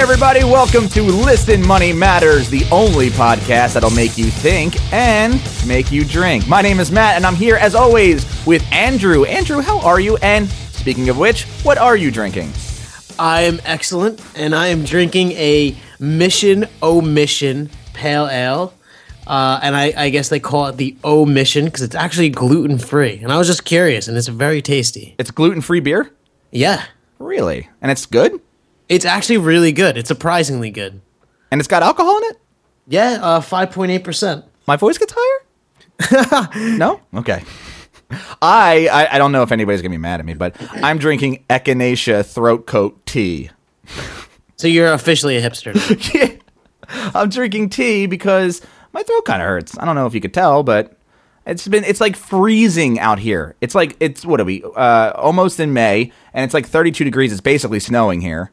everybody. Welcome to Listen Money Matters, the only podcast that'll make you think and make you drink. My name is Matt, and I'm here as always with Andrew. Andrew, how are you? And speaking of which, what are you drinking? I am excellent, and I am drinking a Mission Omission Pale Ale. Uh, and I, I guess they call it the Omission because it's actually gluten free. And I was just curious, and it's very tasty. It's gluten free beer? Yeah, Really? And it's good? It's actually really good. It's surprisingly good. And it's got alcohol in it? Yeah, uh, five point eight percent. My voice gets higher? no? Okay. I, I I don't know if anybody's gonna be mad at me, but I'm drinking Echinacea throat coat tea. So you're officially a hipster. yeah. I'm drinking tea because my throat kind of hurts. I don't know if you could tell, but it's been it's like freezing out here. It's like it's what are we? Uh, almost in May, and it's like 32 degrees. It's basically snowing here.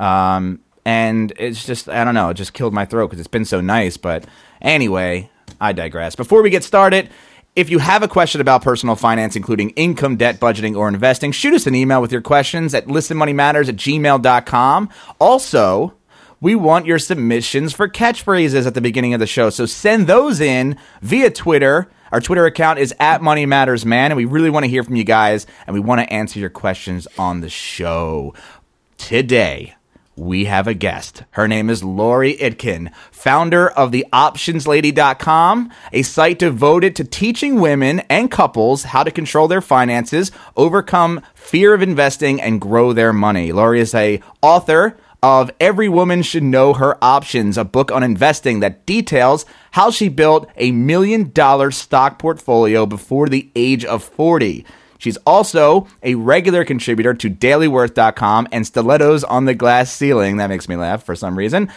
Um, and it's just I don't know. It just killed my throat because it's been so nice. But anyway, I digress. Before we get started. If you have a question about personal finance, including income, debt, budgeting, or investing, shoot us an email with your questions at listenmoneymatters at gmail.com. Also, we want your submissions for catchphrases at the beginning of the show. So send those in via Twitter. Our Twitter account is at Money Matters Man, and we really want to hear from you guys, and we want to answer your questions on the show. Today, we have a guest. Her name is Laurie Itkin, founder of the optionslady.com, a site devoted to teaching women and couples how to control their finances, overcome fear of investing, and grow their money. Laurie is a author of Every Woman Should Know Her Options, a book on investing that details how she built a million dollar stock portfolio before the age of 40. She's also a regular contributor to dailyworth.com and Stilettos on the Glass Ceiling. That makes me laugh for some reason.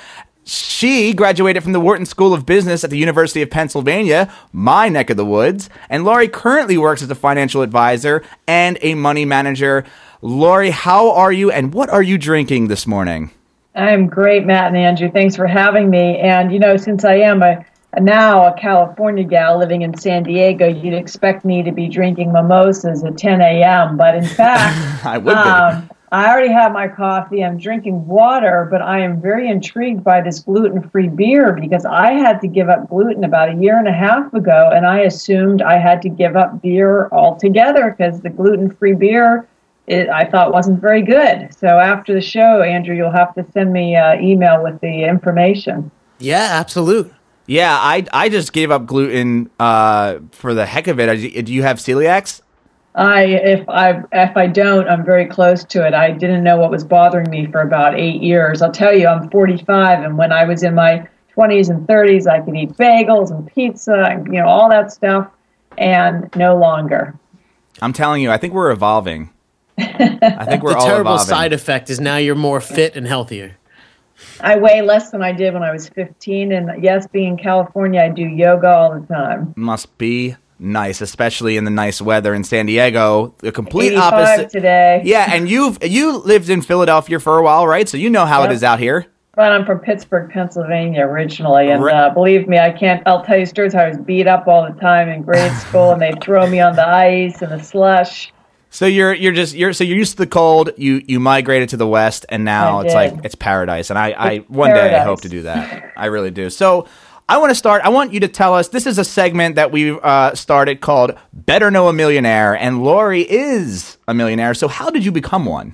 She graduated from the Wharton School of Business at the University of Pennsylvania, my neck of the woods, and Laurie currently works as a financial advisor and a money manager. Laurie, how are you and what are you drinking this morning? I'm great, Matt and Andrew. Thanks for having me. And you know, since I am a, a now a California gal living in San Diego, you'd expect me to be drinking mimosas at 10 a.m. But in fact, I would um, I already have my coffee. I'm drinking water, but I am very intrigued by this gluten-free beer because I had to give up gluten about a year and a half ago, and I assumed I had to give up beer altogether because the gluten-free beer it, I thought wasn't very good. So after the show, Andrew, you'll have to send me an email with the information. Yeah, absolute. Yeah, I I just gave up gluten uh, for the heck of it. Do you have celiacs? I if I if I don't, I'm very close to it. I didn't know what was bothering me for about eight years. I'll tell you, I'm 45, and when I was in my 20s and 30s, I could eat bagels and pizza and you know all that stuff, and no longer. I'm telling you, I think we're evolving. I think we're the all terrible evolving. side effect is now you're more fit and healthier. I weigh less than I did when I was 15, and yes, being in California, I do yoga all the time. Must be nice, especially in the nice weather in San Diego. The complete opposite today. Yeah, and you've you lived in Philadelphia for a while, right? So you know how it Yep. is out here. But I'm from Pittsburgh, Pennsylvania originally, and uh, believe me, I can't. I'll tell you stories how I was beat up all the time in grade school, and they'd throw me on the ice and the slush. So you're you're just you're so you're used to the cold. You you migrated to the west, and now it's like it's paradise. And I I It's one day I hope to do that. I really do. So. I want to start. I want you to tell us. This is a segment that we uh, started called "Better Know a Millionaire," and Laurie is a millionaire. So, how did you become one?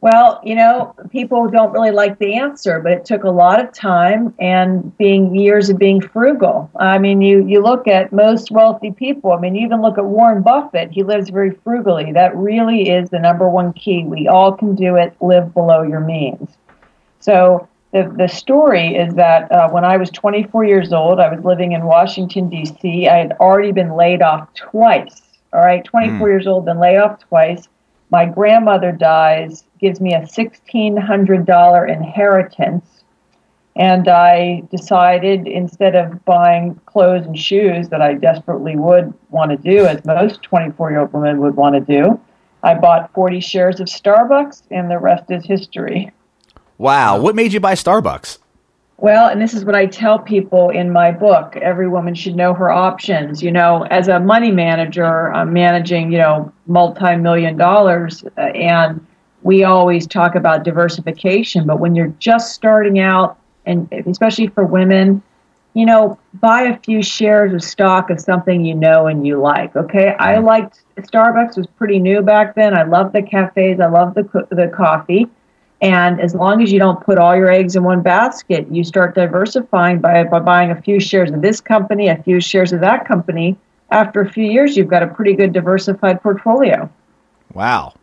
Well, you know, people don't really like the answer, but it took a lot of time and being years of being frugal. I mean, you you look at most wealthy people. I mean, you even look at Warren Buffett. He lives very frugally. That really is the number one key. We all can do it. Live below your means. So the the story is that uh, when I was 24 years old, I was living in Washington D.C. I had already been laid off twice. All right, 24 years old, been laid off twice. My grandmother dies, gives me a $1,600 inheritance. And I decided instead of buying clothes and shoes that I desperately would want to do, as most 24 year old women would want to do, I bought 40 shares of Starbucks, and the rest is history. Wow, what made you buy Starbucks? Well, and this is what I tell people in my book. Every woman should know her options. You know, as a money manager, I'm managing, you know, multi million dollars, uh, and we always talk about diversification, but when you're just starting out, and especially for women, you know, buy a few shares of stock of something you know and you like. Okay, I mm-hmm. liked Starbucks was pretty new back then. I love the cafes. I love the the coffee. And as long as you don't put all your eggs in one basket, you start diversifying by, by buying a few shares of this company, a few shares of that company. After a few years, you've got a pretty good diversified portfolio. Wow.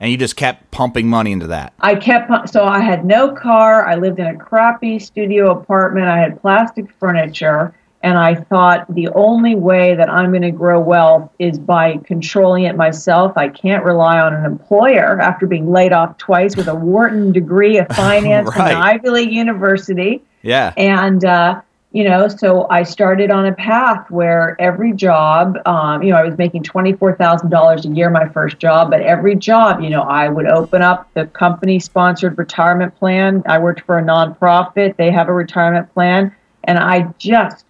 And you just kept pumping money into that. I kept, so I had no car. I lived in a crappy studio apartment. I had plastic furniture. And I thought the only way that I'm going to grow wealth is by controlling it myself. I can't rely on an employer after being laid off twice with a Wharton degree of finance right. from an Ivy League university. Yeah. And, uh, you know, so I started on a path where every job, um, you know, I was making $24,000 a year my first job, but every job, you know, I would open up the company sponsored retirement plan. I worked for a nonprofit, they have a retirement plan. And I just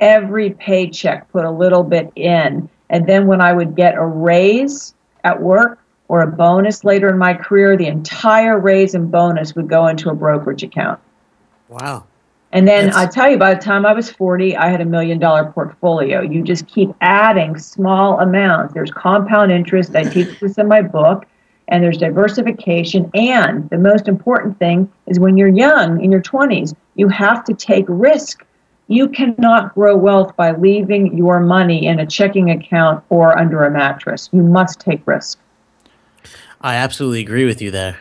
every paycheck put a little bit in. And then when I would get a raise at work or a bonus later in my career, the entire raise and bonus would go into a brokerage account. Wow. And then That's... I tell you, by the time I was 40, I had a million dollar portfolio. You just keep adding small amounts. There's compound interest. I teach this in my book. And there's diversification. And the most important thing is when you're young, in your 20s, you have to take risk you cannot grow wealth by leaving your money in a checking account or under a mattress. You must take risk. I absolutely agree with you there.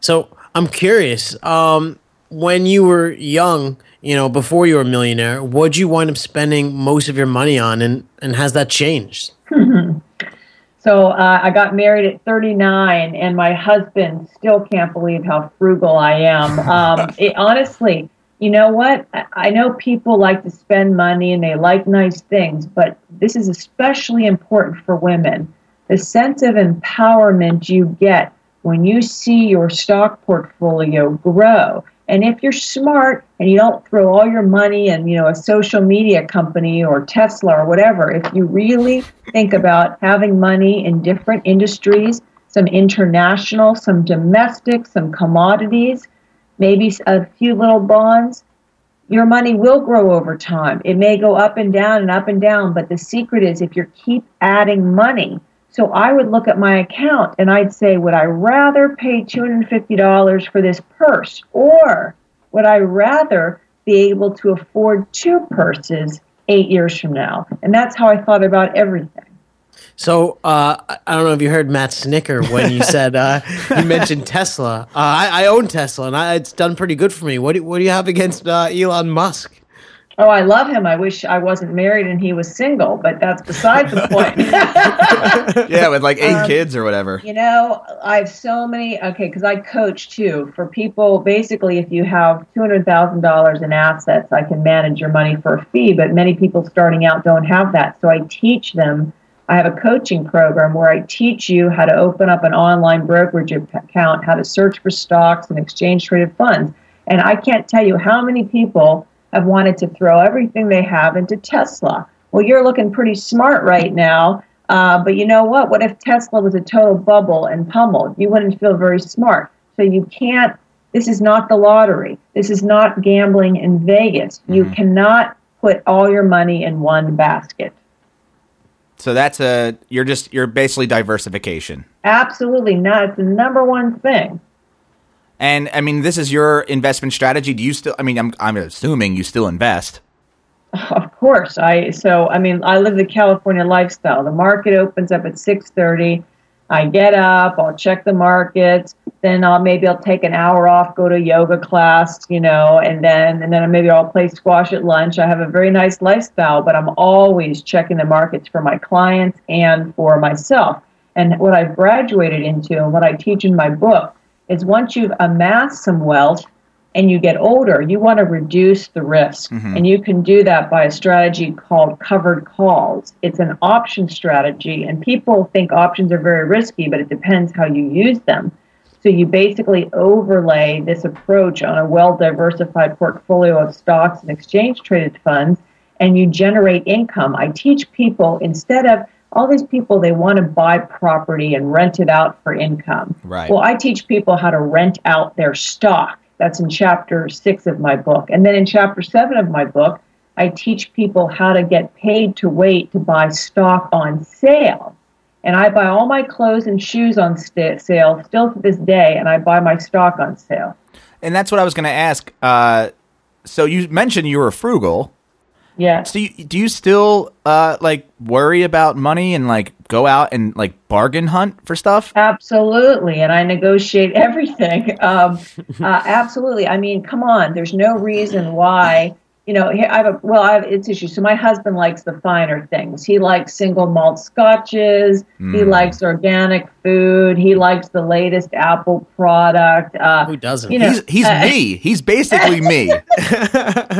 So I'm curious. Um, when you were young, you know, before you were a millionaire, what'd you wind up spending most of your money on, and and has that changed? so uh, I got married at 39, and my husband still can't believe how frugal I am. Um, it, honestly, you know what? I know people like to spend money and they like nice things, but this is especially important for women. The sense of empowerment you get when you see your stock portfolio grow. And if you're smart and you don't throw all your money in, you know, a social media company or Tesla or whatever, if you really think about having money in different industries, some international, some domestic, some commodities, maybe a few little bonds, your money will grow over time. It may go up and down and up and down, but the secret is if you keep adding money. So I would look at my account and I'd say, would I rather pay $250 for this purse or would I rather be able to afford two purses eight years from now? And that's how I thought about everything. So uh, I don't know if you heard Matt snicker when you said uh, you mentioned Tesla. Uh, I, I, own Tesla, and I, it's done pretty good for me. What do, what do you have against uh, Elon Musk? Oh, I love him. I wish I wasn't married and he was single, but that's beside the point. yeah, with like eight um, kids or whatever. You know, I have so many. Okay, because I coach too for people. Basically, if you have two hundred thousand dollars in assets, I can manage your money for a fee. But many people starting out don't have that, so I teach them I have a coaching program where I teach you how to open up an online brokerage account, how to search for stocks and exchange traded funds. And I can't tell you how many people have wanted to throw everything they have into Tesla. Well, you're looking pretty smart right now. Uh, but you know what? What if Tesla was a total bubble and pummeled? You wouldn't feel very smart. So you can't, this is not the lottery. This is not gambling in Vegas. Mm-hmm. You cannot put all your money in one basket. So that's a you're just you're basically diversification. Absolutely not. It's the number one thing. And I mean, this is your investment strategy. Do you still? I mean, I'm I'm assuming you still invest. Of course, I so I mean I live the California lifestyle. The market opens up at six thirty. I get up, I'll check the markets, then I'll maybe I'll take an hour off, go to yoga class, you know, and then and then maybe I'll play squash at lunch. I have a very nice lifestyle, but I'm always checking the markets for my clients and for myself. And what I've graduated into and what I teach in my book is once you've amassed some wealth, and you get older, you want to reduce the risk. Mm-hmm. And you can do that by a strategy called covered calls. It's an option strategy, and people think options are very risky, but it depends how you use them. So you basically overlay this approach on a well diversified portfolio of stocks and exchange traded funds, and you generate income. I teach people instead of all these people they want to buy property and rent it out for income. Right. Well, I teach people how to rent out their stock. That's in chapter six of my book. And then in chapter seven of my book, I teach people how to get paid to wait to buy stock on sale. And I buy all my clothes and shoes on st- sale still to this day, and I buy my stock on sale. And that's what I was going to ask. Uh, so you mentioned you were frugal. Yeah. So you, do you still uh, like worry about money and like go out and like bargain hunt for stuff? Absolutely, and I negotiate everything. Um, uh, absolutely. I mean, come on. There's no reason why. You know, I have a well. I have it's issues. So my husband likes the finer things. He likes single malt scotches. He likes organic food. He likes the latest Apple product. Uh, Who doesn't? You know, He's he's uh, me. He's basically me.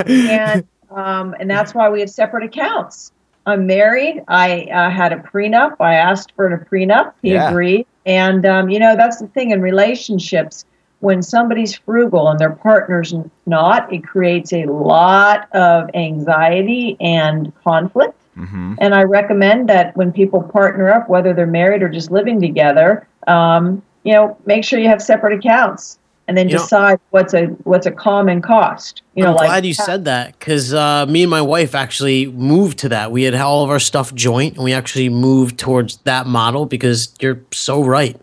and um, and that's why we have separate accounts. I'm married. I uh, had a prenup. I asked for a prenup. He Yeah. agreed. And um, you know that's the thing in relationships. When somebody's frugal and their partner's not, it creates a lot of anxiety and conflict. And I recommend that when people partner up, whether they're married or just living together, um, you know, make sure you have separate accounts and then You know- decide what's a what's a common cost. You know, I'm like glad you said that because uh, me and my wife actually moved to that. We had all of our stuff joint, and we actually moved towards that model because you're so right.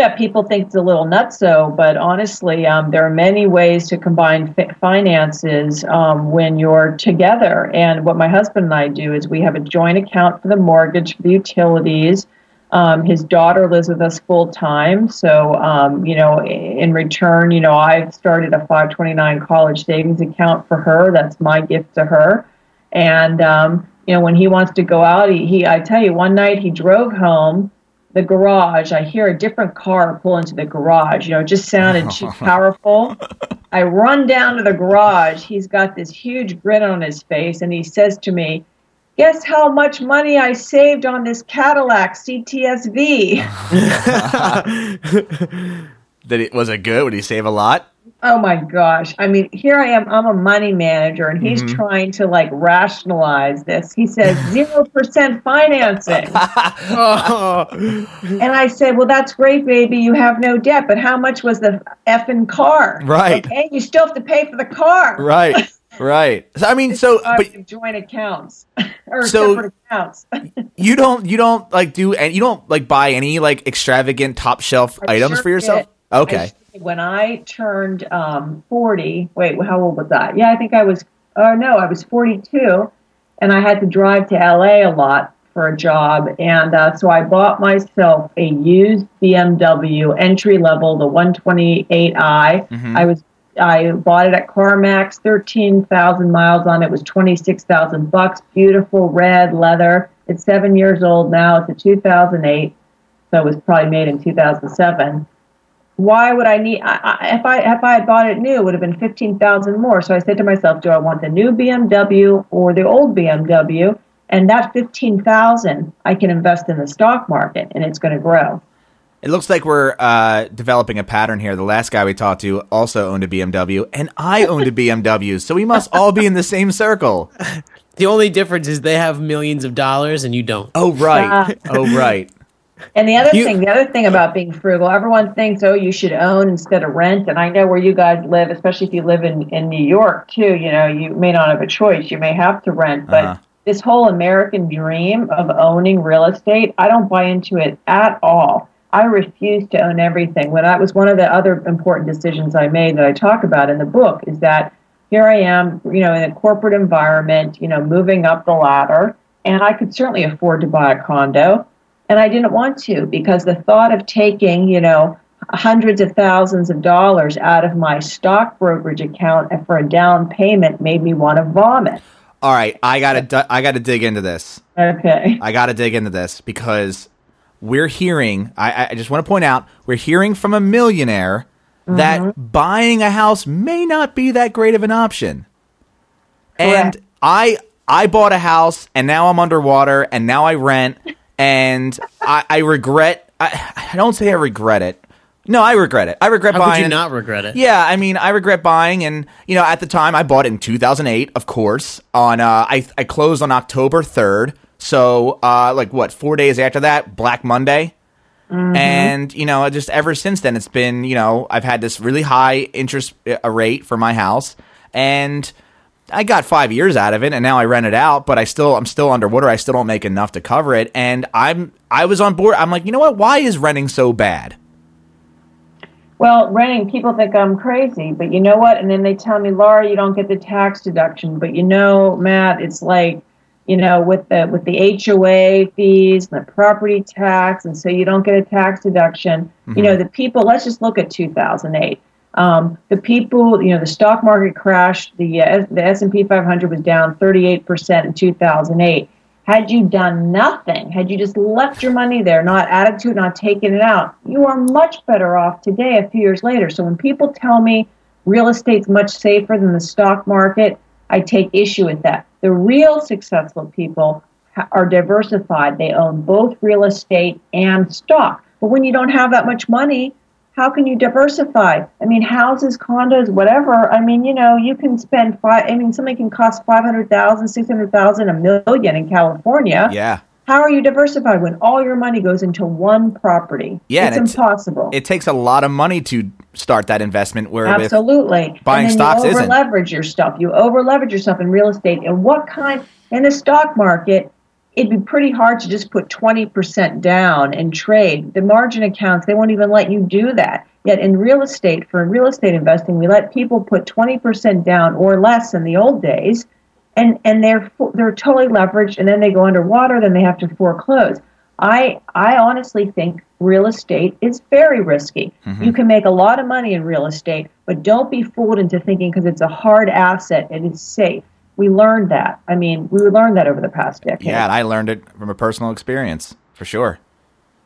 Yeah, people think it's a little nutso, but honestly, um, there are many ways to combine fi- finances um, when you're together. And what my husband and I do is we have a joint account for the mortgage, for the utilities. Um, his daughter lives with us full time, so um, you know, in return, you know, I've started a 529 college savings account for her. That's my gift to her. And um, you know, when he wants to go out, he, he I tell you, one night he drove home the garage, I hear a different car pull into the garage. You know, it just sounded too powerful. I run down to the garage. He's got this huge grin on his face, and he says to me, Guess how much money I saved on this Cadillac CTSV? Did it was it good? Would he save a lot? Oh my gosh. I mean, here I am. I'm a money manager, and he's mm-hmm. trying to like rationalize this. He says 0% financing. And I said, Well, that's great, baby. You have no debt. But how much was the effing car? Right. Okay. You still have to pay for the car. Right. Right. So, I mean, so but joint accounts or So- separate accounts. you don't you don't like do and you don't like buy any like extravagant top shelf I items sure for yourself? did. Okay. When I turned um, 40, wait, how old was that? Yeah, I think I was, oh no, I was 42, and I had to drive to LA a lot for a job. And uh, so I bought myself a used BMW entry level, the 128i. I was I bought it at CarMax, 13,000 miles on it, was 26,000 bucks, beautiful red leather. It's seven years old now. It's a 2008, so it was probably made in 2007 why would I need? I, I, if I if I had bought it new, it would have been fifteen thousand more. So I said to myself, do I want the new BMW or the old BMW? And that fifteen thousand, I can invest in the stock market, and it's going to grow. It looks like we're uh, developing a pattern here. The last guy we talked to also owned a BMW, and I owned a BMW, so we must all be in the same circle. The only difference is they have millions of dollars and you don't. Oh right. Oh right. And the other You- thing, the other thing about being frugal, everyone thinks, oh, you should own instead of rent. And I know where you guys live, especially if you live in, in New York too. You know, you may not have a choice. You may have to rent. But Uh-huh. this whole American dream of owning real estate, I don't buy into it at all. I refuse to own everything. When that was one of the other important decisions I made that I talk about in the book is that here I am, you know, in a corporate environment, you know, moving up the ladder, and I could certainly afford to buy a condo and I didn't want to because the thought of taking, you know, hundreds of thousands of dollars out of my stock brokerage account for a down payment made me want to vomit. All right, I gotta I gotta dig into this. Okay. I gotta dig into this because we're hearing. I, I just want to point out we're hearing from a millionaire that mm-hmm. buying a house may not be that great of an option. And I I bought a house and now I'm underwater and now I rent and I, I regret. I, I don't say I regret it. No, I regret it. I regret How buying. could you not regret it? Yeah, I mean, I regret buying, and you know, at the time, I bought it in 2008, of course. On uh, I I closed on October 3rd, So, uh, like what, four days after that, Black Monday. And, you know, just ever since then, it's been, you know, I've had this really high interest uh, rate for my house. And I got five years out of it and now I rent it out, but I still, I'm still underwater. I still don't make enough to cover it. And I'm, I was on board. I'm like, you know what? Why is renting so bad? Well, renting, people think I'm crazy, but you know what? And then they tell me, Laura, you don't get the tax deduction. But you know, Matt, it's like, you know, with the with the HOA fees and the property tax, and so you don't get a tax deduction. You know, mm-hmm. the people. Let's just look at 2008. Um, the people, you know, the stock market crashed. The uh, the S and P 500 was down 38 percent in 2008. Had you done nothing, had you just left your money there, not added to it, not taken it out, you are much better off today a few years later. So when people tell me real estate's much safer than the stock market, I take issue with that. The real successful people are diversified. They own both real estate and stock. But when you don't have that much money, how can you diversify? I mean, houses, condos, whatever. I mean, you know, you can spend five. I mean, something can cost five hundred thousand, six hundred thousand, a million in California. Yeah. How are you diversified when all your money goes into one property? Yeah, it's it's- impossible. It takes a lot of money to start that investment. Where Absolutely. buying and stocks you isn't. over leverage your stuff. You over leverage yourself in real estate. And what kind in the stock market? It'd be pretty hard to just put twenty percent down and trade. The margin accounts they won't even let you do that. Yet in real estate, for real estate investing, we let people put twenty percent down or less in the old days, and and they're they're totally leveraged, and then they go underwater. Then they have to foreclose. I I honestly think real estate is very risky. Mm-hmm. You can make a lot of money in real estate, but don't be fooled into thinking because it's a hard asset and it's safe. We learned that. I mean, we learned that over the past decade. Yeah, and I learned it from a personal experience for sure.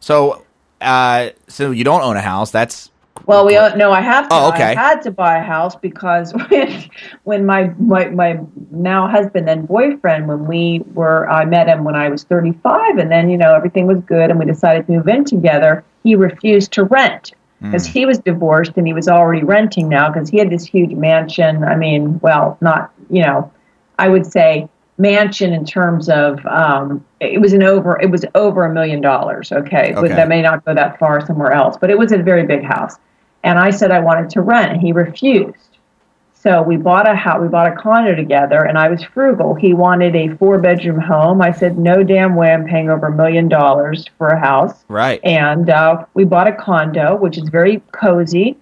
So, uh, so you don't own a house. That's Well, we don't, no, I have to. Oh, okay. I had to buy a house because when, when my, my my now husband and boyfriend, when we were, I met him when I was 35, and then you know everything was good, and we decided to move in together. He refused to rent because he was divorced and he was already renting now because he had this huge mansion. I mean, well, not you know, I would say mansion in terms of um, it was an over it was over a million dollars. Okay, but Okay. that may not go that far somewhere else, but it was a very big house. And I said I wanted to rent, and he refused. So we bought a house, we bought a condo together, and I was frugal. He wanted a four bedroom home. I said, no damn way, I'm paying over a million dollars for a house. right. And uh, we bought a condo, which is very cozy.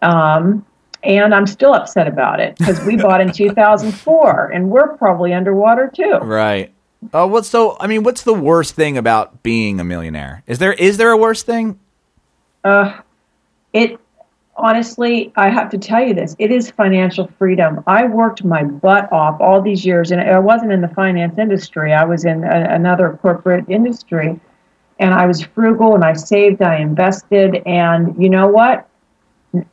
Um, and I'm still upset about it because we bought in 2004, and we're probably underwater too. Right. Oh, what's so? I mean, what's the worst thing about being a millionaire? Is there is there a worse thing? Uh, it honestly, I have to tell you this: it is financial freedom. I worked my butt off all these years, and I wasn't in the finance industry. I was in a, another corporate industry, and I was frugal, and I saved, I invested, and you know what?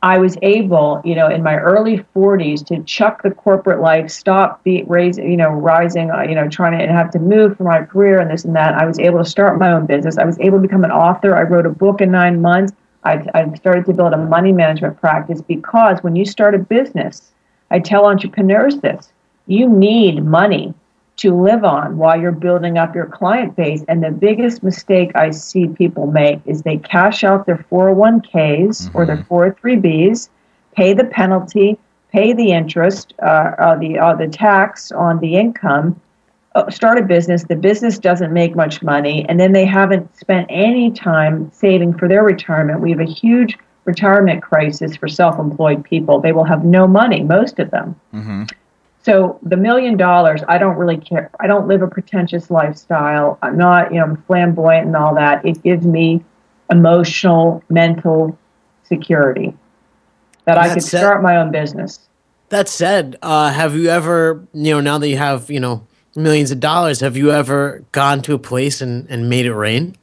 I was able, you know, in my early 40s to chuck the corporate life, stop be raising, you know, rising, uh, you know, trying to have to move for my career and this and that. I was able to start my own business. I was able to become an author. I wrote a book in nine months. I, I started to build a money management practice because when you start a business, I tell entrepreneurs this you need money to live on while you're building up your client base. And the biggest mistake I see people make is they cash out their 401ks or their 403bs, pay the penalty, pay the interest, uh, uh, the uh, the tax on the income, uh, start a business. The business doesn't make much money, and then they haven't spent any time saving for their retirement. We have a huge retirement crisis for self-employed people. They will have no money, most of them. So the million dollars, I don't really care. I don't live a pretentious lifestyle. I'm not, you know, I'm flamboyant and all that. It gives me emotional, mental security that I could it. start my own business. That said, uh, have you ever, you know, now that you have, you know, millions of dollars, have you ever gone to a place and, and made it rain?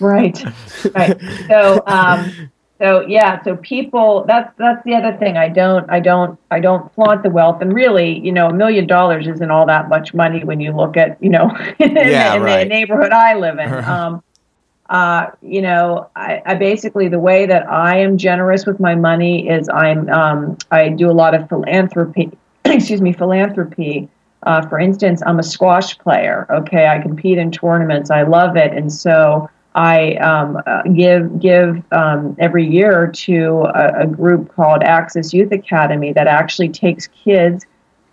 Right. right. So, um, so yeah. So people, that's that's the other thing. I don't, I don't, I don't flaunt the wealth. And really, you know, a million dollars isn't all that much money when you look at, you know, in, Yeah, the, in right. the neighborhood I live in. Um, uh, you know, I, I basically the way that I am generous with my money is I'm um, I do a lot of philanthropy. excuse me, philanthropy Uh, for instance, I'm a squash player. Okay, I compete in tournaments. I love it, and so I um, uh, give give um, every year to a, a, group called Access Youth Academy that actually takes kids.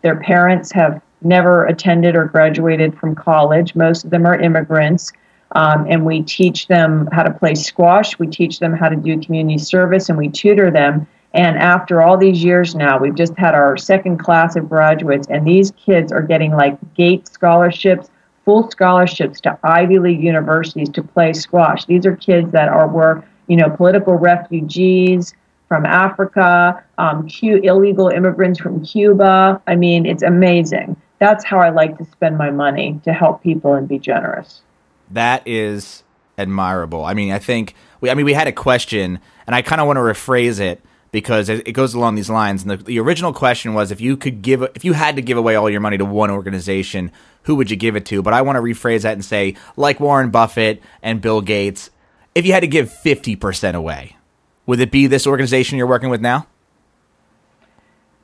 Their parents have never attended or graduated from college. Most of them are immigrants. Um, and we teach them how to play squash. We teach them how to do community service, and we tutor them. And after all these years now, we've just had our second class of graduates, and these kids are getting like GATE scholarships, full scholarships to Ivy League universities to play squash. These are kids that are were you know political refugees from Africa, um, Q, illegal immigrants from Cuba. I mean, it's amazing. That's how I like to spend my money to help people and be generous. That is admirable. I mean, I think we. I mean, we had a question, and I kind of want to rephrase it because it, goes along these lines. And the, the original question was, if you could give, if you had to give away all your money to one organization, who would you give it to? But I want to rephrase that and say, like Warren Buffett and Bill Gates, if you had to give fifty percent away, would it be this organization you're working with now?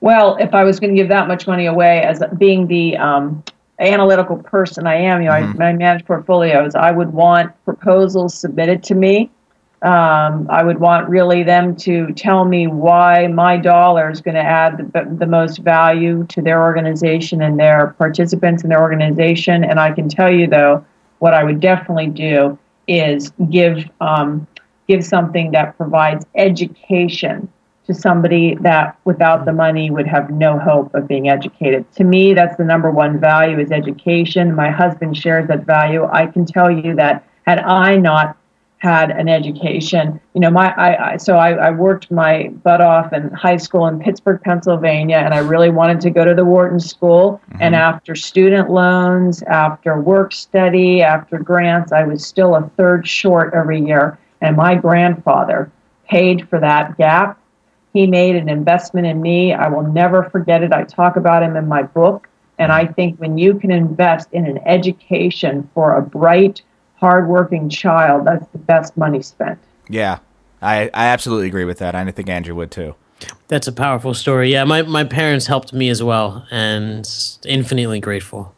Well, if I was going to give that much money away as being the um, analytical person I am, you know, mm-hmm. I, I, manage portfolios. I would want proposals submitted to me. Um, I would want really them to tell me why my dollar is going to add the, the, most value to their organization and their participants in their organization. And I can tell you though, what I would definitely do is give um, give something that provides education to somebody that without the money would have no hope of being educated. To me, that's the number one value is education. My husband shares that value. I can tell you that had I not had an education, you know, my I, I so I, I worked my butt off in high school in Pittsburgh, Pennsylvania, and I really wanted to go to the Wharton School. Mm-hmm. And after student loans, after work study, after grants, I was still a third short every year. And my grandfather paid for that gap he made an investment in me. I will never forget it. I talk about him in my book. And I think when you can invest in an education for a bright, hardworking child, that's the best money spent. Yeah, I, I absolutely agree with that. I think Andrew would too. That's a powerful story. Yeah, my, my parents helped me as well, and infinitely grateful.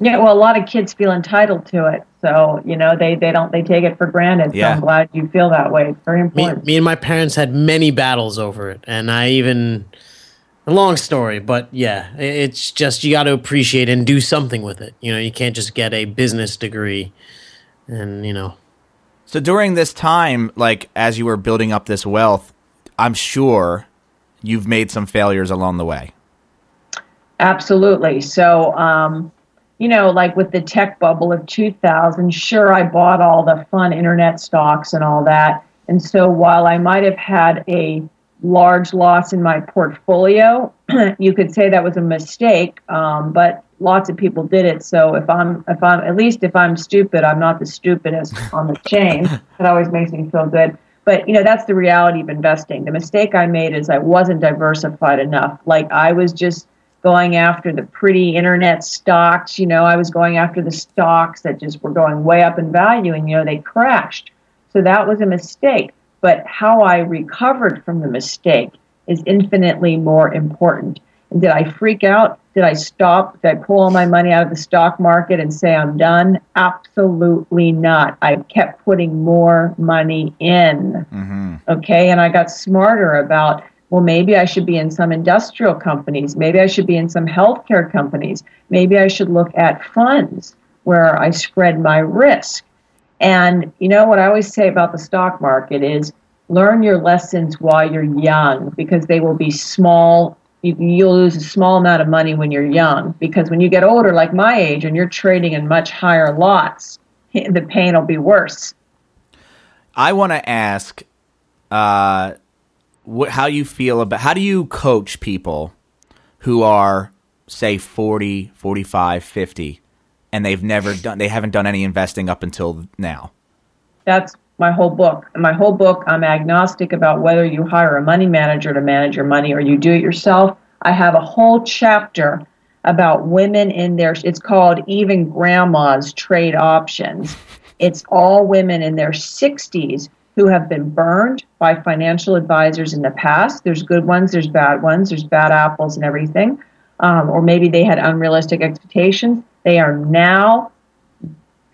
Yeah, well, a lot of kids feel entitled to it, so you know they, they don't they take it for granted. Yeah. So I'm glad you feel that way. It's very important. Me, me and my parents had many battles over it, and I even a long story, but yeah, it's just you got to appreciate and do something with it. You know, you can't just get a business degree, and you know. So during this time, like as you were building up this wealth, I'm sure you've made some failures along the way. Absolutely. So. Um, you know, like with the tech bubble of 2000, sure, I bought all the fun internet stocks and all that. And so while I might have had a large loss in my portfolio, you could say that was a mistake. Um, but lots of people did it. So if I'm, if I'm, at least if I'm stupid, I'm not the stupidest on the chain. That always makes me feel good. But you know, that's the reality of investing. The mistake I made is I wasn't diversified enough. Like I was just going after the pretty internet stocks. You know, I was going after the stocks that just were going way up in value and, you know, they crashed. So that was a mistake. But how I recovered from the mistake is infinitely more important. And did I freak out? Did I stop? Did I pull all my money out of the stock market and say I'm done? Absolutely not. I kept putting more money in. Mm-hmm. Okay. And I got smarter about well, maybe I should be in some industrial companies. Maybe I should be in some healthcare companies. Maybe I should look at funds where I spread my risk. And you know what I always say about the stock market is learn your lessons while you're young because they will be small. You, will lose a small amount of money when you're young because when you get older, like my age, and you're trading in much higher lots, the pain will be worse. I want to ask. Uh, wh- how you feel about how do you coach people who are say 40, 45, 50 and they've never done they haven't done any investing up until now. That's my whole book. In my whole book, I'm agnostic about whether you hire a money manager to manage your money or you do it yourself. I have a whole chapter about women in their it's called even grandmas trade options. It's all women in their 60s who have been burned by financial advisors in the past. There's good ones, there's bad ones, there's bad apples and everything. um, or maybe they had unrealistic expectations. They are now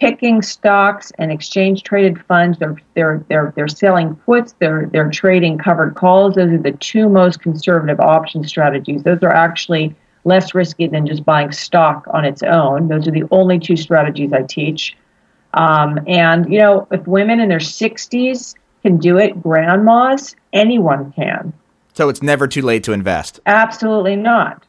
picking stocks and exchange traded funds. They're they're they're they're selling puts. They're they're trading covered calls. Those are the two most conservative option strategies. Those are actually less risky than just buying stock on its own. Those are the only two strategies I teach. Um, and you know, if women in their 60s can do it, grandmas, anyone can. So it's never too late to invest. Absolutely not.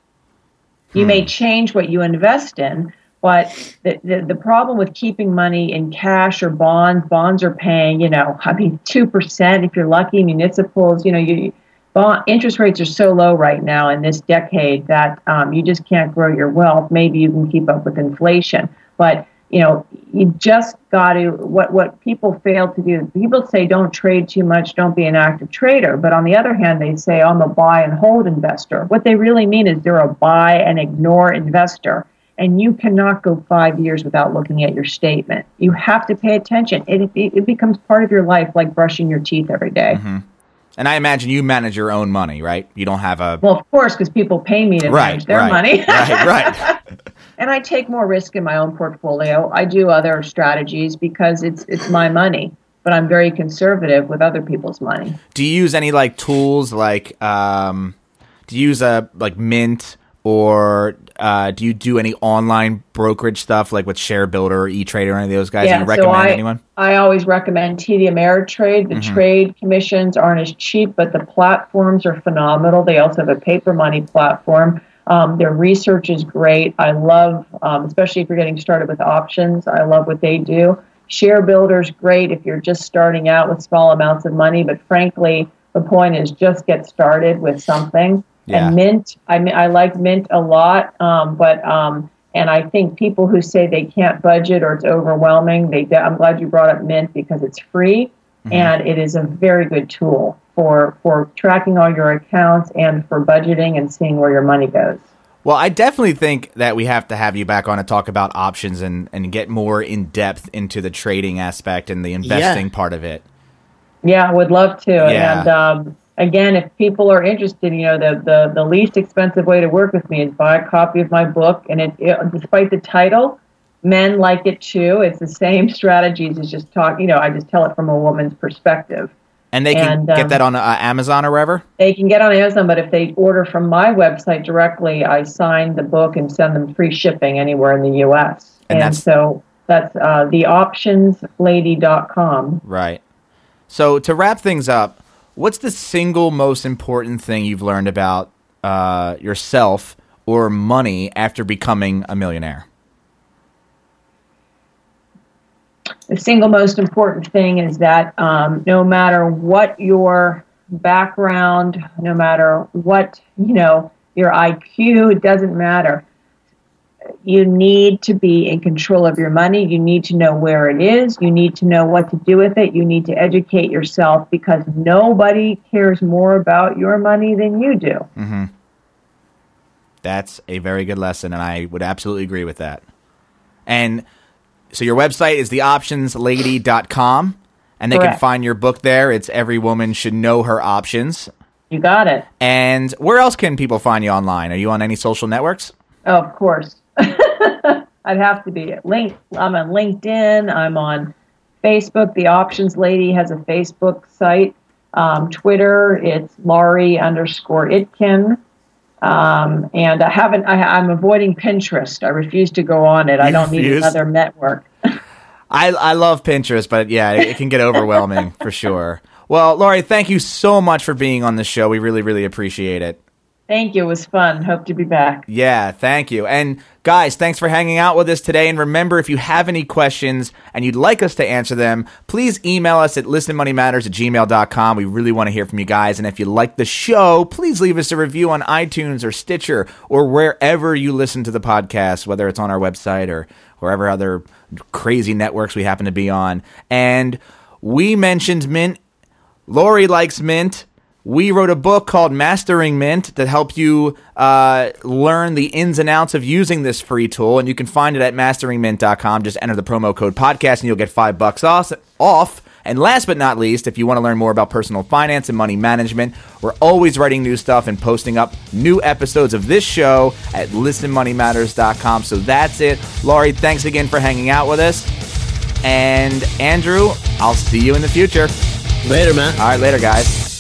You hmm. may change what you invest in, but the, the, the, problem with keeping money in cash or bonds, bonds are paying, you know, I mean, 2% if you're lucky, municipals, you know, you, bond, interest rates are so low right now in this decade that um, you just can't grow your wealth. Maybe you can keep up with inflation. But you know, you just got to what what people fail to do. People say don't trade too much, don't be an active trader. But on the other hand, they say I'm a buy and hold investor. What they really mean is they're a buy and ignore investor. And you cannot go five years without looking at your statement. You have to pay attention. It, it, it becomes part of your life, like brushing your teeth every day. Mm-hmm. And I imagine you manage your own money, right? You don't have a well, of course, because people pay me to right, manage their right, money. right, right. and I take more risk in my own portfolio. I do other strategies because it's it's my money, but I'm very conservative with other people's money. Do you use any like tools like um, do you use a like Mint or uh, do you do any online brokerage stuff like with ShareBuilder or eTrade or any of those guys? Yeah, do you recommend so I, anyone? I always recommend TD Ameritrade. The mm-hmm. trade commissions aren't as cheap, but the platforms are phenomenal. They also have a paper money platform. Um, their research is great. I love, um, especially if you're getting started with options. I love what they do. ShareBuilder is great if you're just starting out with small amounts of money, but frankly, the point is just get started with something. Yeah. And Mint, I mean, I like Mint a lot, um, but um, and I think people who say they can't budget or it's overwhelming, they. I'm glad you brought up Mint because it's free mm-hmm. and it is a very good tool for for tracking all your accounts and for budgeting and seeing where your money goes. Well, I definitely think that we have to have you back on to talk about options and, and get more in depth into the trading aspect and the investing yeah. part of it. Yeah, I would love to. Yeah. And um, again, if people are interested, you know, the, the, the least expensive way to work with me is buy a copy of my book. And it, it despite the title, men like it too. It's the same strategies as just talk. You know, I just tell it from a woman's perspective. And they can and, um, get that on uh, Amazon or wherever? They can get on Amazon, but if they order from my website directly, I sign the book and send them free shipping anywhere in the U.S. And, and that's, so that's uh, theoptionslady.com. Right. So to wrap things up, what's the single most important thing you've learned about uh, yourself or money after becoming a millionaire? the single most important thing is that um, no matter what your background, no matter what you know your IQ, it doesn't matter. You need to be in control of your money. You need to know where it is. You need to know what to do with it. You need to educate yourself because nobody cares more about your money than you do. Mm-hmm. That's a very good lesson, and I would absolutely agree with that. And so your website is theoptionslady.com, and they Correct. can find your book there. It's Every Woman Should Know Her Options. You got it. And where else can people find you online? Are you on any social networks? Oh, of course. I'd have to be. At link. I'm on LinkedIn. I'm on Facebook. The Options Lady has a Facebook site. Um, Twitter, it's Laurie underscore Itkin. Um, and I haven't. I, am avoiding Pinterest. I refuse to go on it. I don't need another network. I I love Pinterest, but yeah, it, it can get overwhelming for sure. Well, Laurie, thank you so much for being on the show. We really, really appreciate it. Thank you. It was fun. Hope to be back. Yeah, thank you. And guys, thanks for hanging out with us today. And remember, if you have any questions and you'd like us to answer them, please email us at listenmoneymatters at gmail.com. We really want to hear from you guys. And if you like the show, please leave us a review on iTunes or Stitcher or wherever you listen to the podcast, whether it's on our website or wherever other crazy networks we happen to be on. And we mentioned Mint. Laurie likes Mint we wrote a book called Mastering Mint that help you uh, learn the ins and outs of using this free tool, and you can find it at masteringmint.com. Just enter the promo code podcast, and you'll get five bucks off. And last but not least, if you want to learn more about personal finance and money management, we're always writing new stuff and posting up new episodes of this show at listenmoneymatters.com. So that's it. Laurie, thanks again for hanging out with us. And Andrew, I'll see you in the future. Later, man. All right, later, guys.